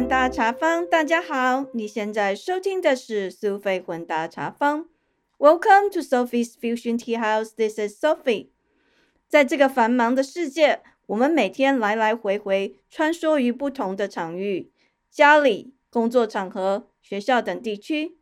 混搭茶坊，大家好，你现在收听的是苏菲混搭茶坊。Welcome to Sophie's Fusion Tea House. This is Sophie. 在这个繁忙的世界，我们每天来来回回穿梭于不同的场域，家里、工作场合、学校等地区。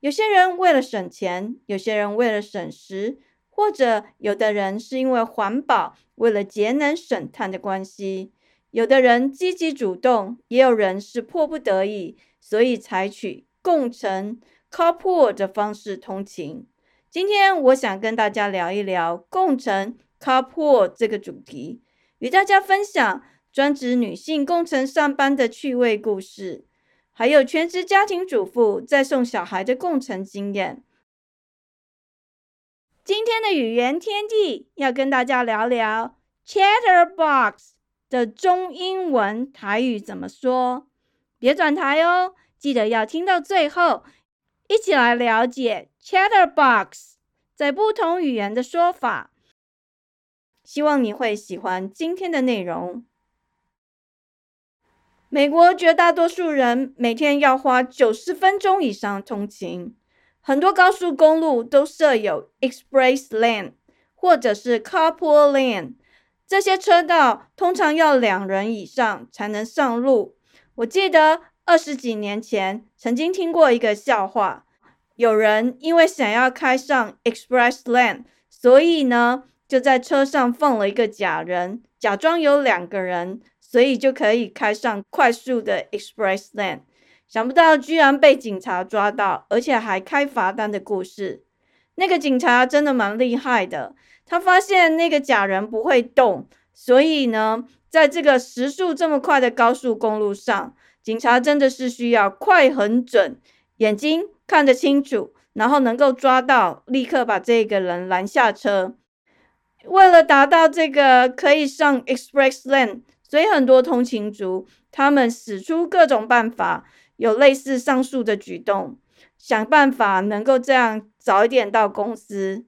有些人为了省钱，有些人为了省时，或者有的人是因为环保，为了节能省碳的关系。有的人积极主动，也有人是迫不得已，所以采取共乘 （carpool） 的方式通勤。今天我想跟大家聊一聊共乘 （carpool） 这个主题，与大家分享专职女性共乘上班的趣味故事。还有全职家庭主妇在送小孩的共乘经验。今天的语言天地要跟大家聊聊 Chatterbox 的中英文台语怎么说。别转台哦，记得要听到最后，一起来了解 Chatterbox 在不同语言的说法。希望你会喜欢今天的内容。美国绝大多数人每天要花九十分钟以上通勤，很多高速公路都设有 express lane 或者是 carpool lane，这些车道通常要两人以上才能上路。我记得二十几年前曾经听过一个笑话，有人因为想要开上 express lane，所以呢就在车上放了一个假人，假装有两个人。所以就可以开上快速的 Express Lane，想不到居然被警察抓到，而且还开罚单的故事。那个警察真的蛮厉害的，他发现那个假人不会动，所以呢，在这个时速这么快的高速公路上，警察真的是需要快很准，眼睛看得清楚，然后能够抓到，立刻把这个人拦下车。为了达到这个可以上 Express Lane。所以很多通勤族，他们使出各种办法，有类似上述的举动，想办法能够这样早一点到公司。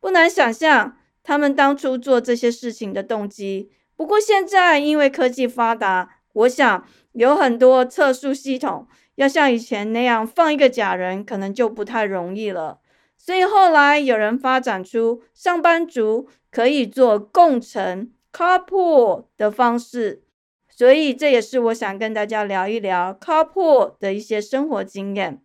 不难想象他们当初做这些事情的动机。不过现在因为科技发达，我想有很多测速系统，要像以前那样放一个假人，可能就不太容易了。所以后来有人发展出上班族可以做共乘。Carpool 的方式，所以这也是我想跟大家聊一聊 Carpool 的一些生活经验。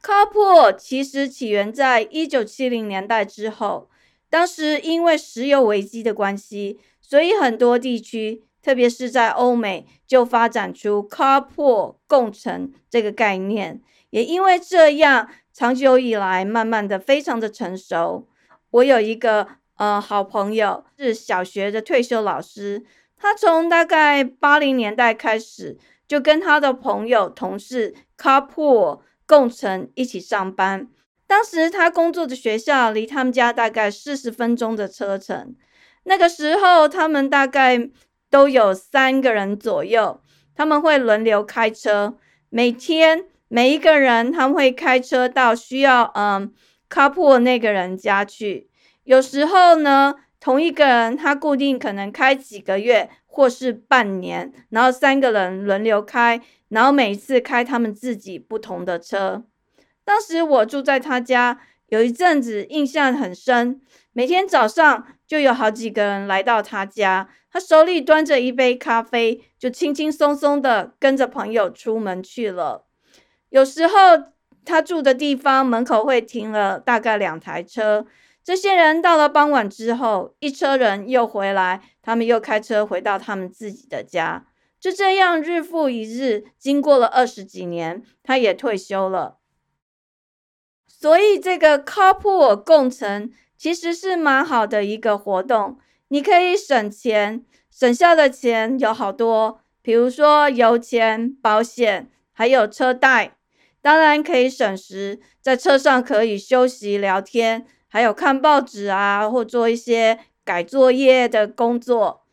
Carpool 其实起源在一九七零年代之后，当时因为石油危机的关系，所以很多地区，特别是在欧美，就发展出 Carpool 共乘这个概念。也因为这样，长久以来，慢慢的非常的成熟。我有一个。呃，好朋友是小学的退休老师，他从大概八零年代开始就跟他的朋友、同事 carpool 共乘一起上班。当时他工作的学校离他们家大概四十分钟的车程。那个时候，他们大概都有三个人左右，他们会轮流开车，每天每一个人他们会开车到需要嗯 carpool 那个人家去。有时候呢，同一个人他固定可能开几个月或是半年，然后三个人轮流开，然后每次开他们自己不同的车。当时我住在他家，有一阵子印象很深，每天早上就有好几个人来到他家，他手里端着一杯咖啡，就轻轻松松的跟着朋友出门去了。有时候他住的地方门口会停了大概两台车。这些人到了傍晚之后，一车人又回来，他们又开车回到他们自己的家。就这样日复一日，经过了二十几年，他也退休了。所以，这个 carpool 共乘其实是蛮好的一个活动。你可以省钱，省下的钱有好多，比如说油钱、保险，还有车贷。当然可以省时，在车上可以休息聊天。还有看报纸啊，或做一些改作业的工作。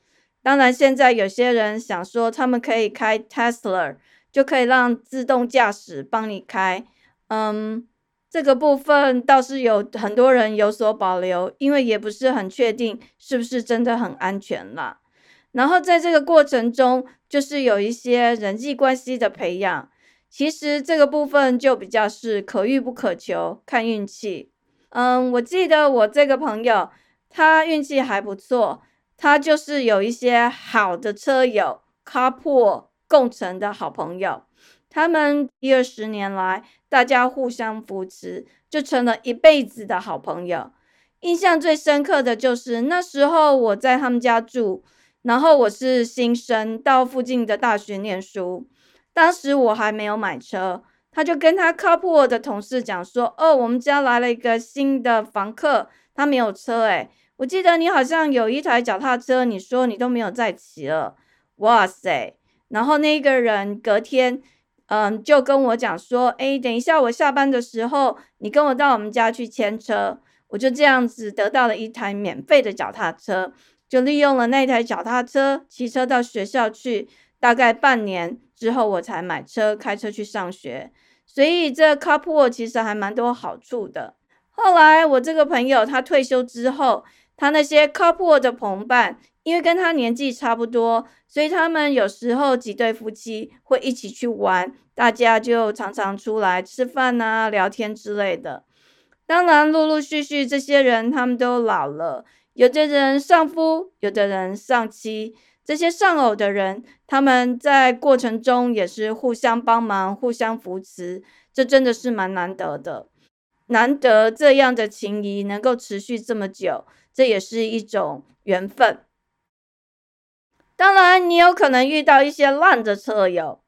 当然，现在有些人想说，他们可以开 Tesla，就可以让自动驾驶帮你开。嗯，这个部分倒是有很多人有所保留，因为也不是很确定是不是真的很安全啦。然后在这个过程中，就是有一些人际关系的培养。其实这个部分就比较是可遇不可求，看运气。嗯，我记得我这个朋友，他运气还不错，他就是有一些好的车友，carpool 共乘的好朋友。他们一二十年来，大家互相扶持，就成了一辈子的好朋友。印象最深刻的就是那时候我在他们家住。然后我是新生，到附近的大学念书。当时我还没有买车，他就跟他 couple 的同事讲说：“哦，我们家来了一个新的房客，他没有车。诶，我记得你好像有一台脚踏车，你说你都没有再骑了。”哇塞！然后那个人隔天，嗯，就跟我讲说：“诶，等一下我下班的时候，你跟我到我们家去牵车。”我就这样子得到了一台免费的脚踏车。就利用了那台脚踏车骑车到学校去，大概半年之后我才买车开车去上学，所以这 carpool 其实还蛮多好处的。后来我这个朋友他退休之后，他那些 carpool 的同伴，因为跟他年纪差不多，所以他们有时候几对夫妻会一起去玩，大家就常常出来吃饭啊、聊天之类的。当然，陆陆续续这些人他们都老了。有的人丧夫，有的人丧妻，这些丧偶的人，他们在过程中也是互相帮忙、互相扶持，这真的是蛮难得的。难得这样的情谊能够持续这么久，这也是一种缘分。当然，你有可能遇到一些烂的车友，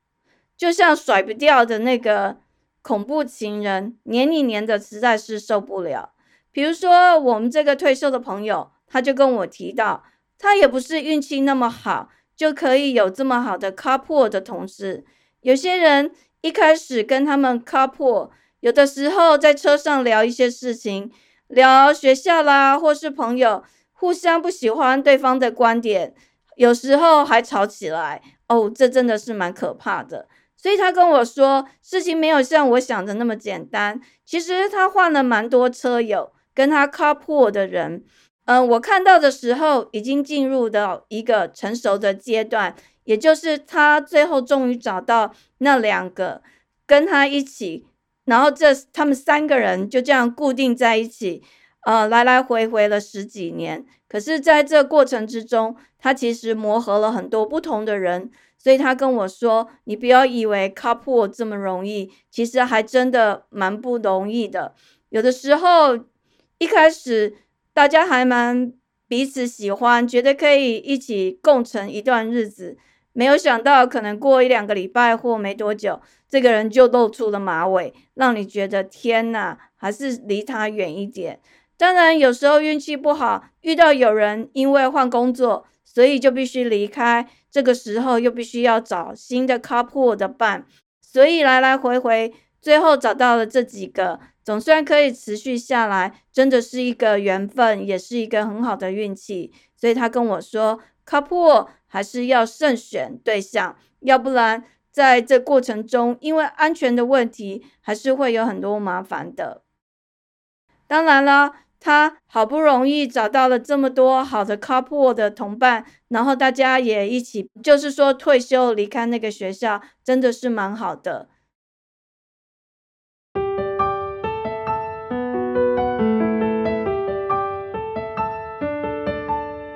就像甩不掉的那个恐怖情人，黏你黏的实在是受不了。比如说，我们这个退休的朋友。他就跟我提到，他也不是运气那么好，就可以有这么好的 couple 的同事。有些人一开始跟他们 couple，有的时候在车上聊一些事情，聊学校啦，或是朋友，互相不喜欢对方的观点，有时候还吵起来。哦，这真的是蛮可怕的。所以他跟我说，事情没有像我想的那么简单。其实他换了蛮多车友，跟他 couple 的人。嗯，我看到的时候已经进入到一个成熟的阶段，也就是他最后终于找到那两个跟他一起，然后这他们三个人就这样固定在一起，呃，来来回回了十几年。可是，在这过程之中，他其实磨合了很多不同的人，所以他跟我说：“你不要以为 couple 这么容易，其实还真的蛮不容易的。有的时候一开始。”大家还蛮彼此喜欢，觉得可以一起共存一段日子。没有想到，可能过一两个礼拜或没多久，这个人就露出了马尾，让你觉得天哪，还是离他远一点。当然，有时候运气不好，遇到有人因为换工作，所以就必须离开。这个时候又必须要找新的 couple 的伴，所以来来回回，最后找到了这几个。总算可以持续下来，真的是一个缘分，也是一个很好的运气。所以他跟我说，couple 还是要慎选对象，要不然在这过程中，因为安全的问题，还是会有很多麻烦的。当然了，他好不容易找到了这么多好的 couple 的同伴，然后大家也一起，就是说退休离开那个学校，真的是蛮好的。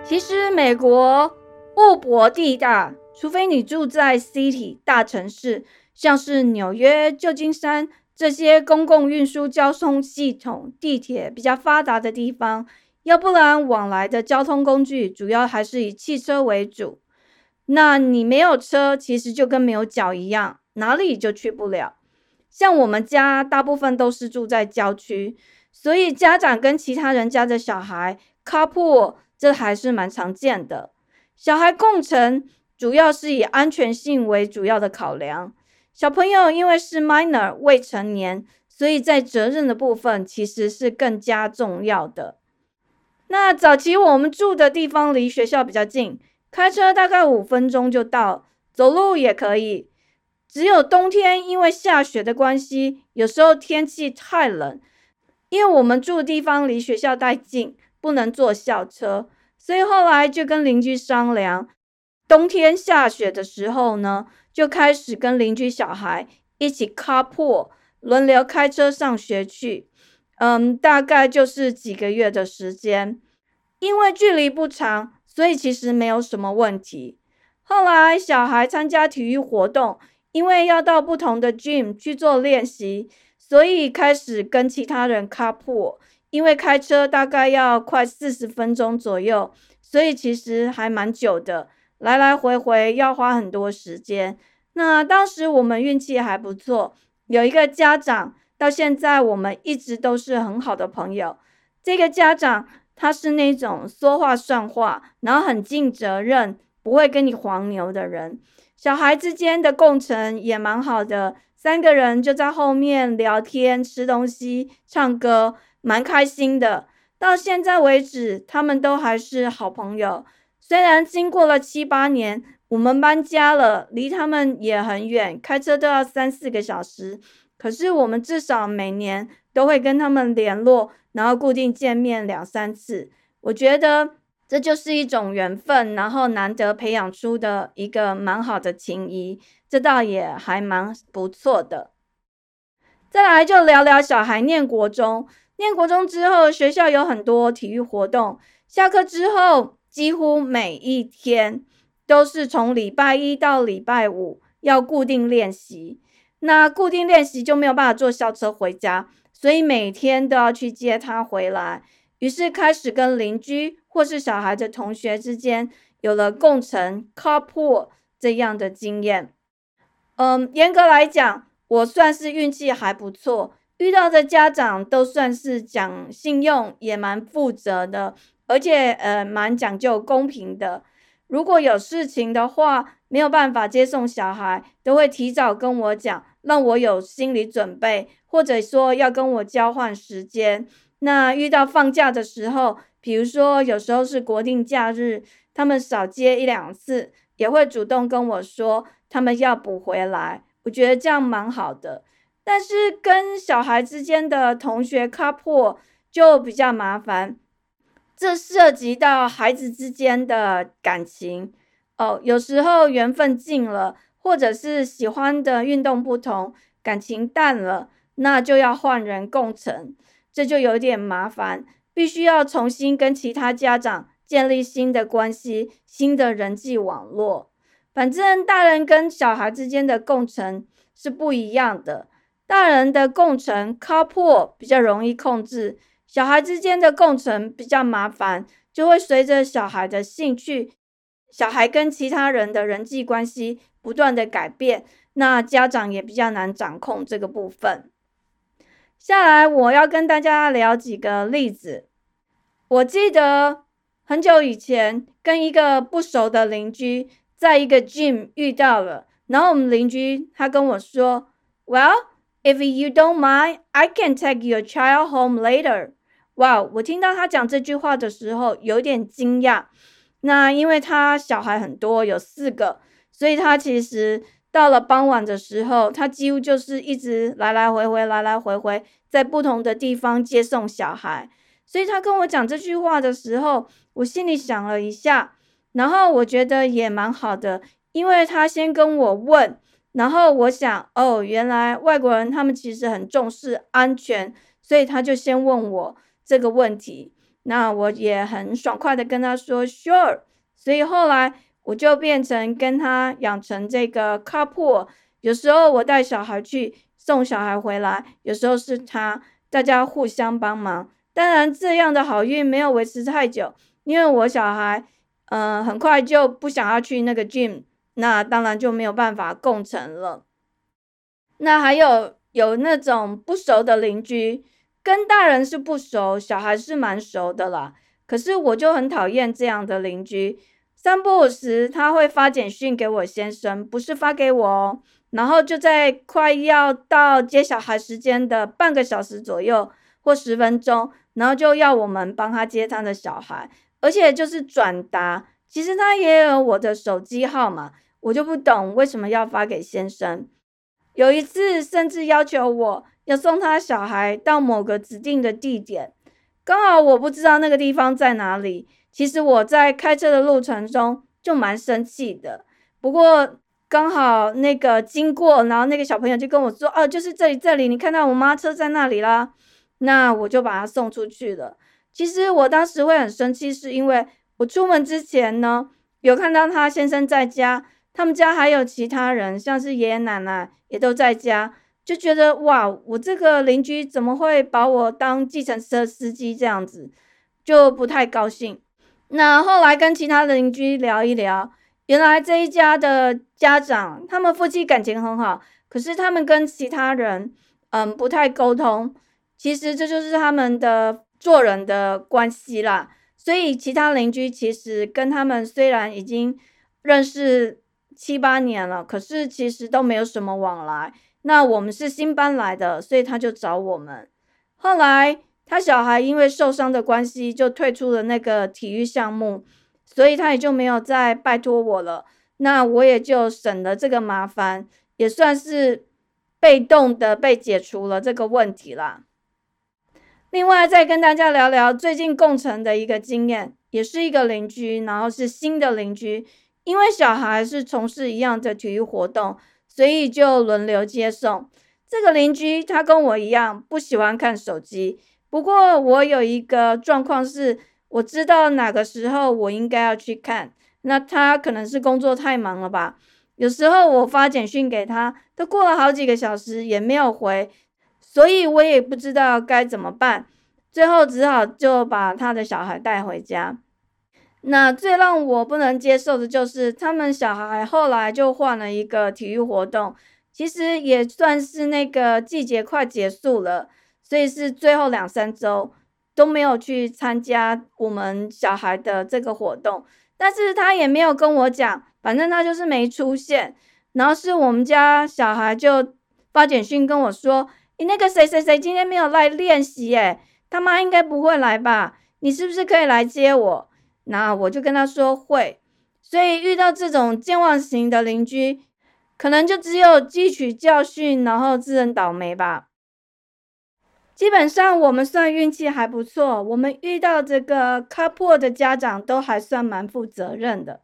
其实美国物博地大，除非你住在 city 大城市，像是纽约、旧金山这些公共运输交通系统、地铁比较发达的地方，要不然往来的交通工具主要还是以汽车为主。那你没有车，其实就跟没有脚一样，哪里就去不了。像我们家大部分都是住在郊区，所以家长跟其他人家的小孩 carpool。这还是蛮常见的。小孩共乘主要是以安全性为主要的考量。小朋友因为是 minor 未成年，所以在责任的部分其实是更加重要的。那早期我们住的地方离学校比较近，开车大概五分钟就到，走路也可以。只有冬天因为下雪的关系，有时候天气太冷，因为我们住的地方离学校太近。不能坐校车，所以后来就跟邻居商量，冬天下雪的时候呢，就开始跟邻居小孩一起 carpool，轮流开车上学去。嗯，大概就是几个月的时间，因为距离不长，所以其实没有什么问题。后来小孩参加体育活动，因为要到不同的 gym 去做练习，所以开始跟其他人 carpool。因为开车大概要快四十分钟左右，所以其实还蛮久的，来来回回要花很多时间。那当时我们运气还不错，有一个家长，到现在我们一直都是很好的朋友。这个家长他是那种说话算话，然后很尽责任，不会跟你黄牛的人。小孩之间的共存也蛮好的，三个人就在后面聊天、吃东西、唱歌。蛮开心的，到现在为止，他们都还是好朋友。虽然经过了七八年，我们搬家了，离他们也很远，开车都要三四个小时。可是我们至少每年都会跟他们联络，然后固定见面两三次。我觉得这就是一种缘分，然后难得培养出的一个蛮好的情谊，这倒也还蛮不错的。再来就聊聊小孩念国中。念国中之后，学校有很多体育活动。下课之后，几乎每一天都是从礼拜一到礼拜五要固定练习。那固定练习就没有办法坐校车回家，所以每天都要去接他回来。于是开始跟邻居或是小孩的同学之间有了共乘 carpool 这样的经验。嗯，严格来讲，我算是运气还不错。遇到的家长都算是讲信用，也蛮负责的，而且呃蛮讲究公平的。如果有事情的话，没有办法接送小孩，都会提早跟我讲，让我有心理准备，或者说要跟我交换时间。那遇到放假的时候，比如说有时候是国定假日，他们少接一两次，也会主动跟我说他们要补回来。我觉得这样蛮好的。但是跟小孩之间的同学 couple 就比较麻烦，这涉及到孩子之间的感情哦。有时候缘分尽了，或者是喜欢的运动不同，感情淡了，那就要换人共存，这就有点麻烦，必须要重新跟其他家长建立新的关系、新的人际网络。反正大人跟小孩之间的共存是不一样的。大人的共存靠破比较容易控制，小孩之间的共存比较麻烦，就会随着小孩的兴趣，小孩跟其他人的人际关系不断的改变，那家长也比较难掌控这个部分。下来我要跟大家聊几个例子。我记得很久以前跟一个不熟的邻居在一个 gym 遇到了，然后我们邻居他跟我说，Well。If you don't mind, I can take your child home later. 哇，我听到他讲这句话的时候有点惊讶。那因为他小孩很多，有四个，所以他其实到了傍晚的时候，他几乎就是一直来来回回，来来回回，在不同的地方接送小孩。所以他跟我讲这句话的时候，我心里想了一下，然后我觉得也蛮好的，因为他先跟我问。然后我想，哦，原来外国人他们其实很重视安全，所以他就先问我这个问题。那我也很爽快的跟他说 sure。所以后来我就变成跟他养成这个 couple。有时候我带小孩去送小孩回来，有时候是他，大家互相帮忙。当然这样的好运没有维持太久，因为我小孩，嗯，很快就不想要去那个 gym。那当然就没有办法共存了。那还有有那种不熟的邻居，跟大人是不熟，小孩是蛮熟的啦。可是我就很讨厌这样的邻居。三不五时他会发简讯给我先生，不是发给我哦。然后就在快要到接小孩时间的半个小时左右或十分钟，然后就要我们帮他接他的小孩，而且就是转达。其实他也有我的手机号码。我就不懂为什么要发给先生。有一次，甚至要求我要送他小孩到某个指定的地点，刚好我不知道那个地方在哪里。其实我在开车的路程中就蛮生气的。不过刚好那个经过，然后那个小朋友就跟我说：“哦，就是这里，这里，你看到我妈车在那里啦。”那我就把他送出去了。其实我当时会很生气，是因为我出门之前呢，有看到他先生在家，他们家还有其他人，像是爷爷奶奶也都在家，就觉得哇，我这个邻居怎么会把我当计程车司机这样子，就不太高兴。那后来跟其他邻居聊一聊，原来这一家的家长，他们夫妻感情很好，可是他们跟其他人，嗯，不太沟通。其实这就是他们的做人的关系啦，所以其他邻居其实跟他们虽然已经认识七八年了，可是其实都没有什么往来。那我们是新搬来的，所以他就找我们。后来他小孩因为受伤的关系，就退出了那个体育项目，所以他也就没有再拜托我了。那我也就省了这个麻烦，也算是被动的被解除了这个问题啦。另外，再跟大家聊聊最近共乘的一个经验，也是一个邻居，然后是新的邻居，因为小孩是从事一样的体育活动，所以就轮流接送。这个邻居他跟我一样不喜欢看手机，不过我有一个状况是，我知道哪个时候我应该要去看，那他可能是工作太忙了吧，有时候我发简讯给他，都过了好几个小时也没有回。所以我也不知道该怎么办，最后只好就把他的小孩带回家。那最让我不能接受的就是，他们小孩后来就换了一个体育活动，其实也算是那个季节快结束了，所以是最后两三周都没有去参加我们小孩的这个活动。但是他也没有跟我讲，反正他就是没出现。然后是我们家小孩就发简讯跟我说。你那个谁谁谁今天没有来练习诶，他妈应该不会来吧？你是不是可以来接我？那我就跟他说会。所以遇到这种健忘型的邻居，可能就只有汲取教训，然后自认倒霉吧。基本上我们算运气还不错，我们遇到这个 couple 的家长都还算蛮负责任的。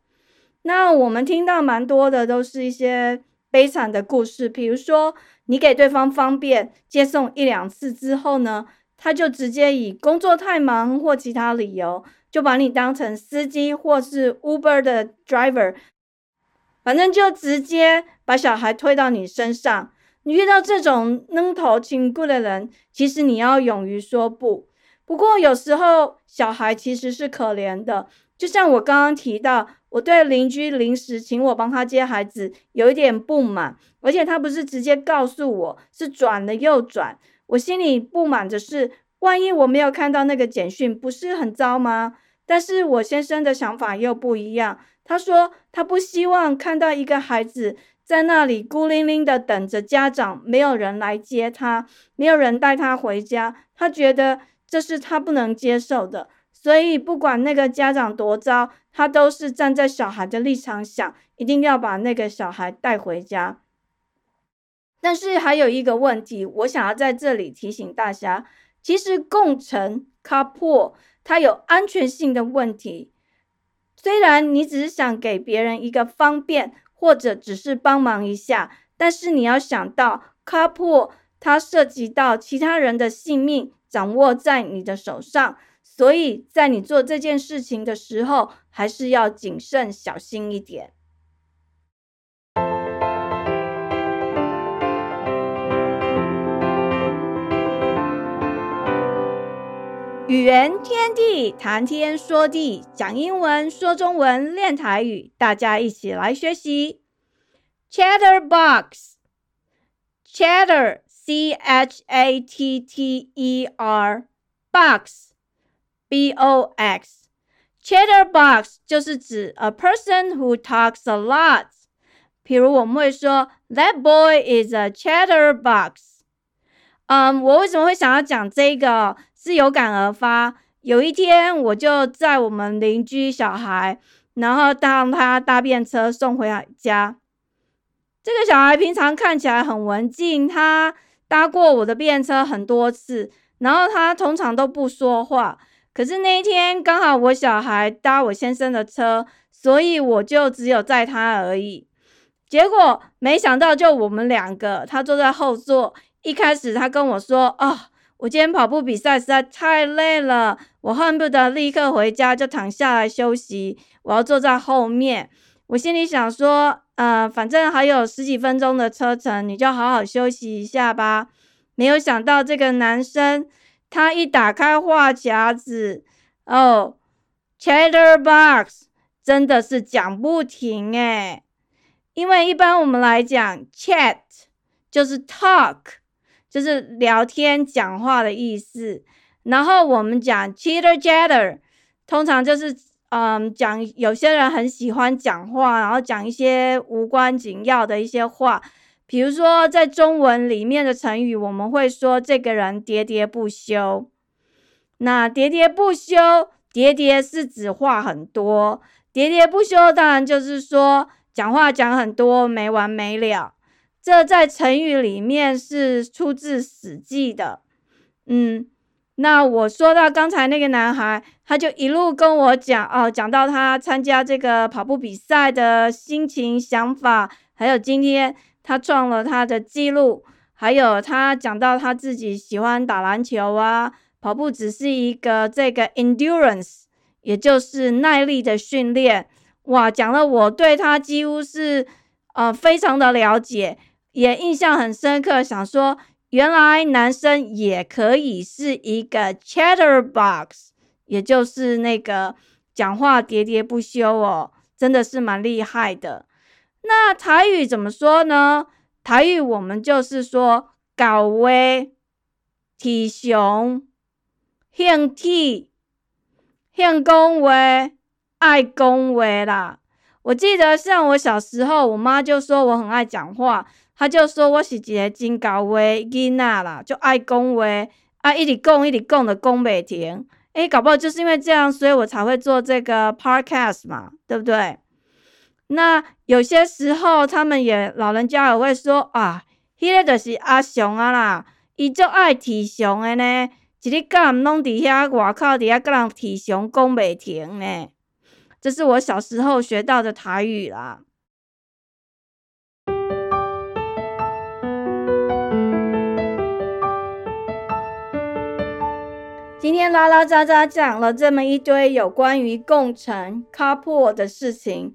那我们听到蛮多的都是一些悲惨的故事，比如说。你给对方方便接送一两次之后呢，他就直接以工作太忙或其他理由，就把你当成司机或是 Uber 的 driver，反正就直接把小孩推到你身上。你遇到这种愣头轻顾的人，其实你要勇于说不。不过有时候小孩其实是可怜的，就像我刚刚提到。我对邻居临时请我帮他接孩子有一点不满，而且他不是直接告诉我，是转了又转。我心里不满的是，万一我没有看到那个简讯，不是很糟吗？但是我先生的想法又不一样，他说他不希望看到一个孩子在那里孤零零的等着家长，没有人来接他，没有人带他回家，他觉得这是他不能接受的。所以，不管那个家长多糟，他都是站在小孩的立场想，一定要把那个小孩带回家。但是还有一个问题，我想要在这里提醒大家，其实共乘 carpool 它有安全性的问题。虽然你只是想给别人一个方便，或者只是帮忙一下，但是你要想到 carpool 它涉及到其他人的性命，掌握在你的手上。所以在你做这件事情的时候，还是要谨慎小心一点。语言天地，谈天说地，讲英文说中文，练台语，大家一起来学习。Chatterbox，Chatter，C H A T T E R，Box。B O X，chatterbox 就是指 a person who talks a lot。比如我们会说，That boy is a chatterbox。嗯，我为什么会想要讲这个？是有感而发。有一天，我就在我们邻居小孩，然后当他搭便车送回家。这个小孩平常看起来很文静，他搭过我的便车很多次，然后他通常都不说话。可是那一天刚好我小孩搭我先生的车，所以我就只有载他而已。结果没想到，就我们两个，他坐在后座。一开始他跟我说：“哦，我今天跑步比赛实在太累了，我恨不得立刻回家就躺下来休息。我要坐在后面。”我心里想说：“呃，反正还有十几分钟的车程，你就好好休息一下吧。”没有想到这个男生，他一打开话匣子，哦，Chatterbox 真的是讲不停诶因为一般我们来讲，chat 就是 talk。就是聊天讲话的意思，然后我们讲 chitter chatter，通常就是嗯讲有些人很喜欢讲话，然后讲一些无关紧要的一些话，比如说在中文里面的成语，我们会说这个人喋喋不休。那喋喋不休，喋喋是指话很多，喋喋不休当然就是说讲话讲很多，没完没了。这在成语里面是出自《史记》的，嗯，那我说到刚才那个男孩，他就一路跟我讲哦，讲到他参加这个跑步比赛的心情、想法，还有今天他创了他的记录，还有他讲到他自己喜欢打篮球啊，跑步只是一个这个 endurance，也就是耐力的训练，哇，讲了我对他几乎是呃非常的了解。也印象很深刻，想说原来男生也可以是一个 chatterbox，也就是那个讲话喋喋不休哦，真的是蛮厉害的。那台语怎么说呢？台语我们就是说搞威、体雄、兴体、兴恭维、爱恭维啦。我记得像我小时候，我妈就说我很爱讲话。他就说我是一个真高话囡仔啦，就爱讲话，啊，一直讲一直讲的讲不停。诶，搞不好就是因为这样，所以我才会做这个 podcast 嘛，对不对？那有些时候，他们也老人家也会说啊，迄个就是阿雄啊啦，伊就爱提熊的呢，一日到晚拢伫遐外口伫遐跟人提熊讲不停呢。这是我小时候学到的台语啦。今天拉拉杂杂讲了这么一堆有关于共乘 （carpool） 的事情。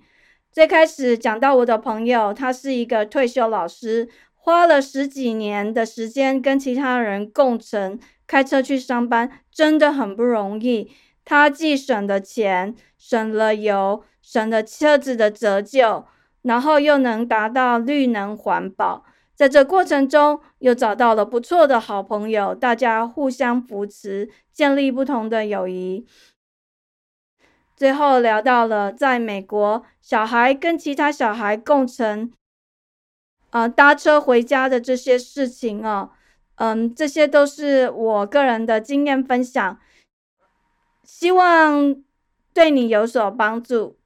最开始讲到我的朋友，他是一个退休老师，花了十几年的时间跟其他人共乘开车去上班，真的很不容易。他既省了钱，省了油，省了车子的折旧，然后又能达到绿能环保。在这过程中，又找到了不错的好朋友，大家互相扶持，建立不同的友谊。最后聊到了在美国，小孩跟其他小孩共乘，啊，搭车回家的这些事情哦，嗯，这些都是我个人的经验分享，希望对你有所帮助。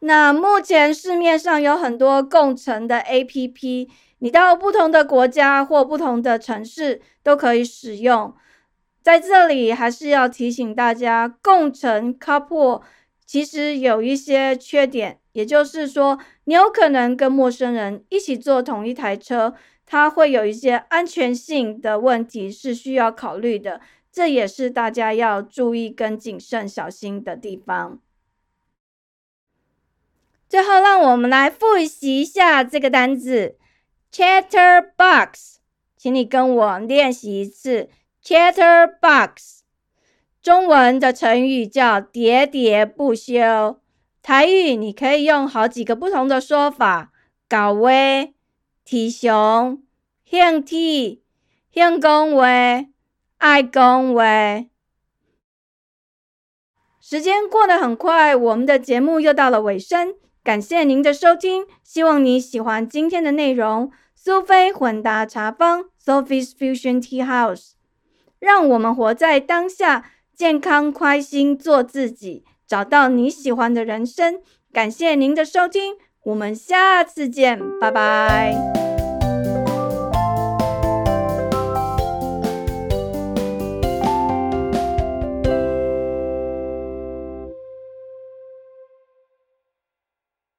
那目前市面上有很多共乘的 APP，你到不同的国家或不同的城市都可以使用。在这里还是要提醒大家，共乘 Carpool 其实有一些缺点，也就是说，你有可能跟陌生人一起坐同一台车，它会有一些安全性的问题是需要考虑的，这也是大家要注意跟谨慎小心的地方。最后，让我们来复习一下这个单字 “chatterbox”，请你跟我练习一次 “chatterbox”。中文的成语叫“喋喋不休”，台语你可以用好几个不同的说法：搞威、体雄、兴体、兴恭维、爱恭维。时间过得很快，我们的节目又到了尾声。感谢您的收听，希望你喜欢今天的内容。苏菲混搭茶坊 （Sophie's Fusion Tea House），让我们活在当下，健康开心，做自己，找到你喜欢的人生。感谢您的收听，我们下次见，拜拜。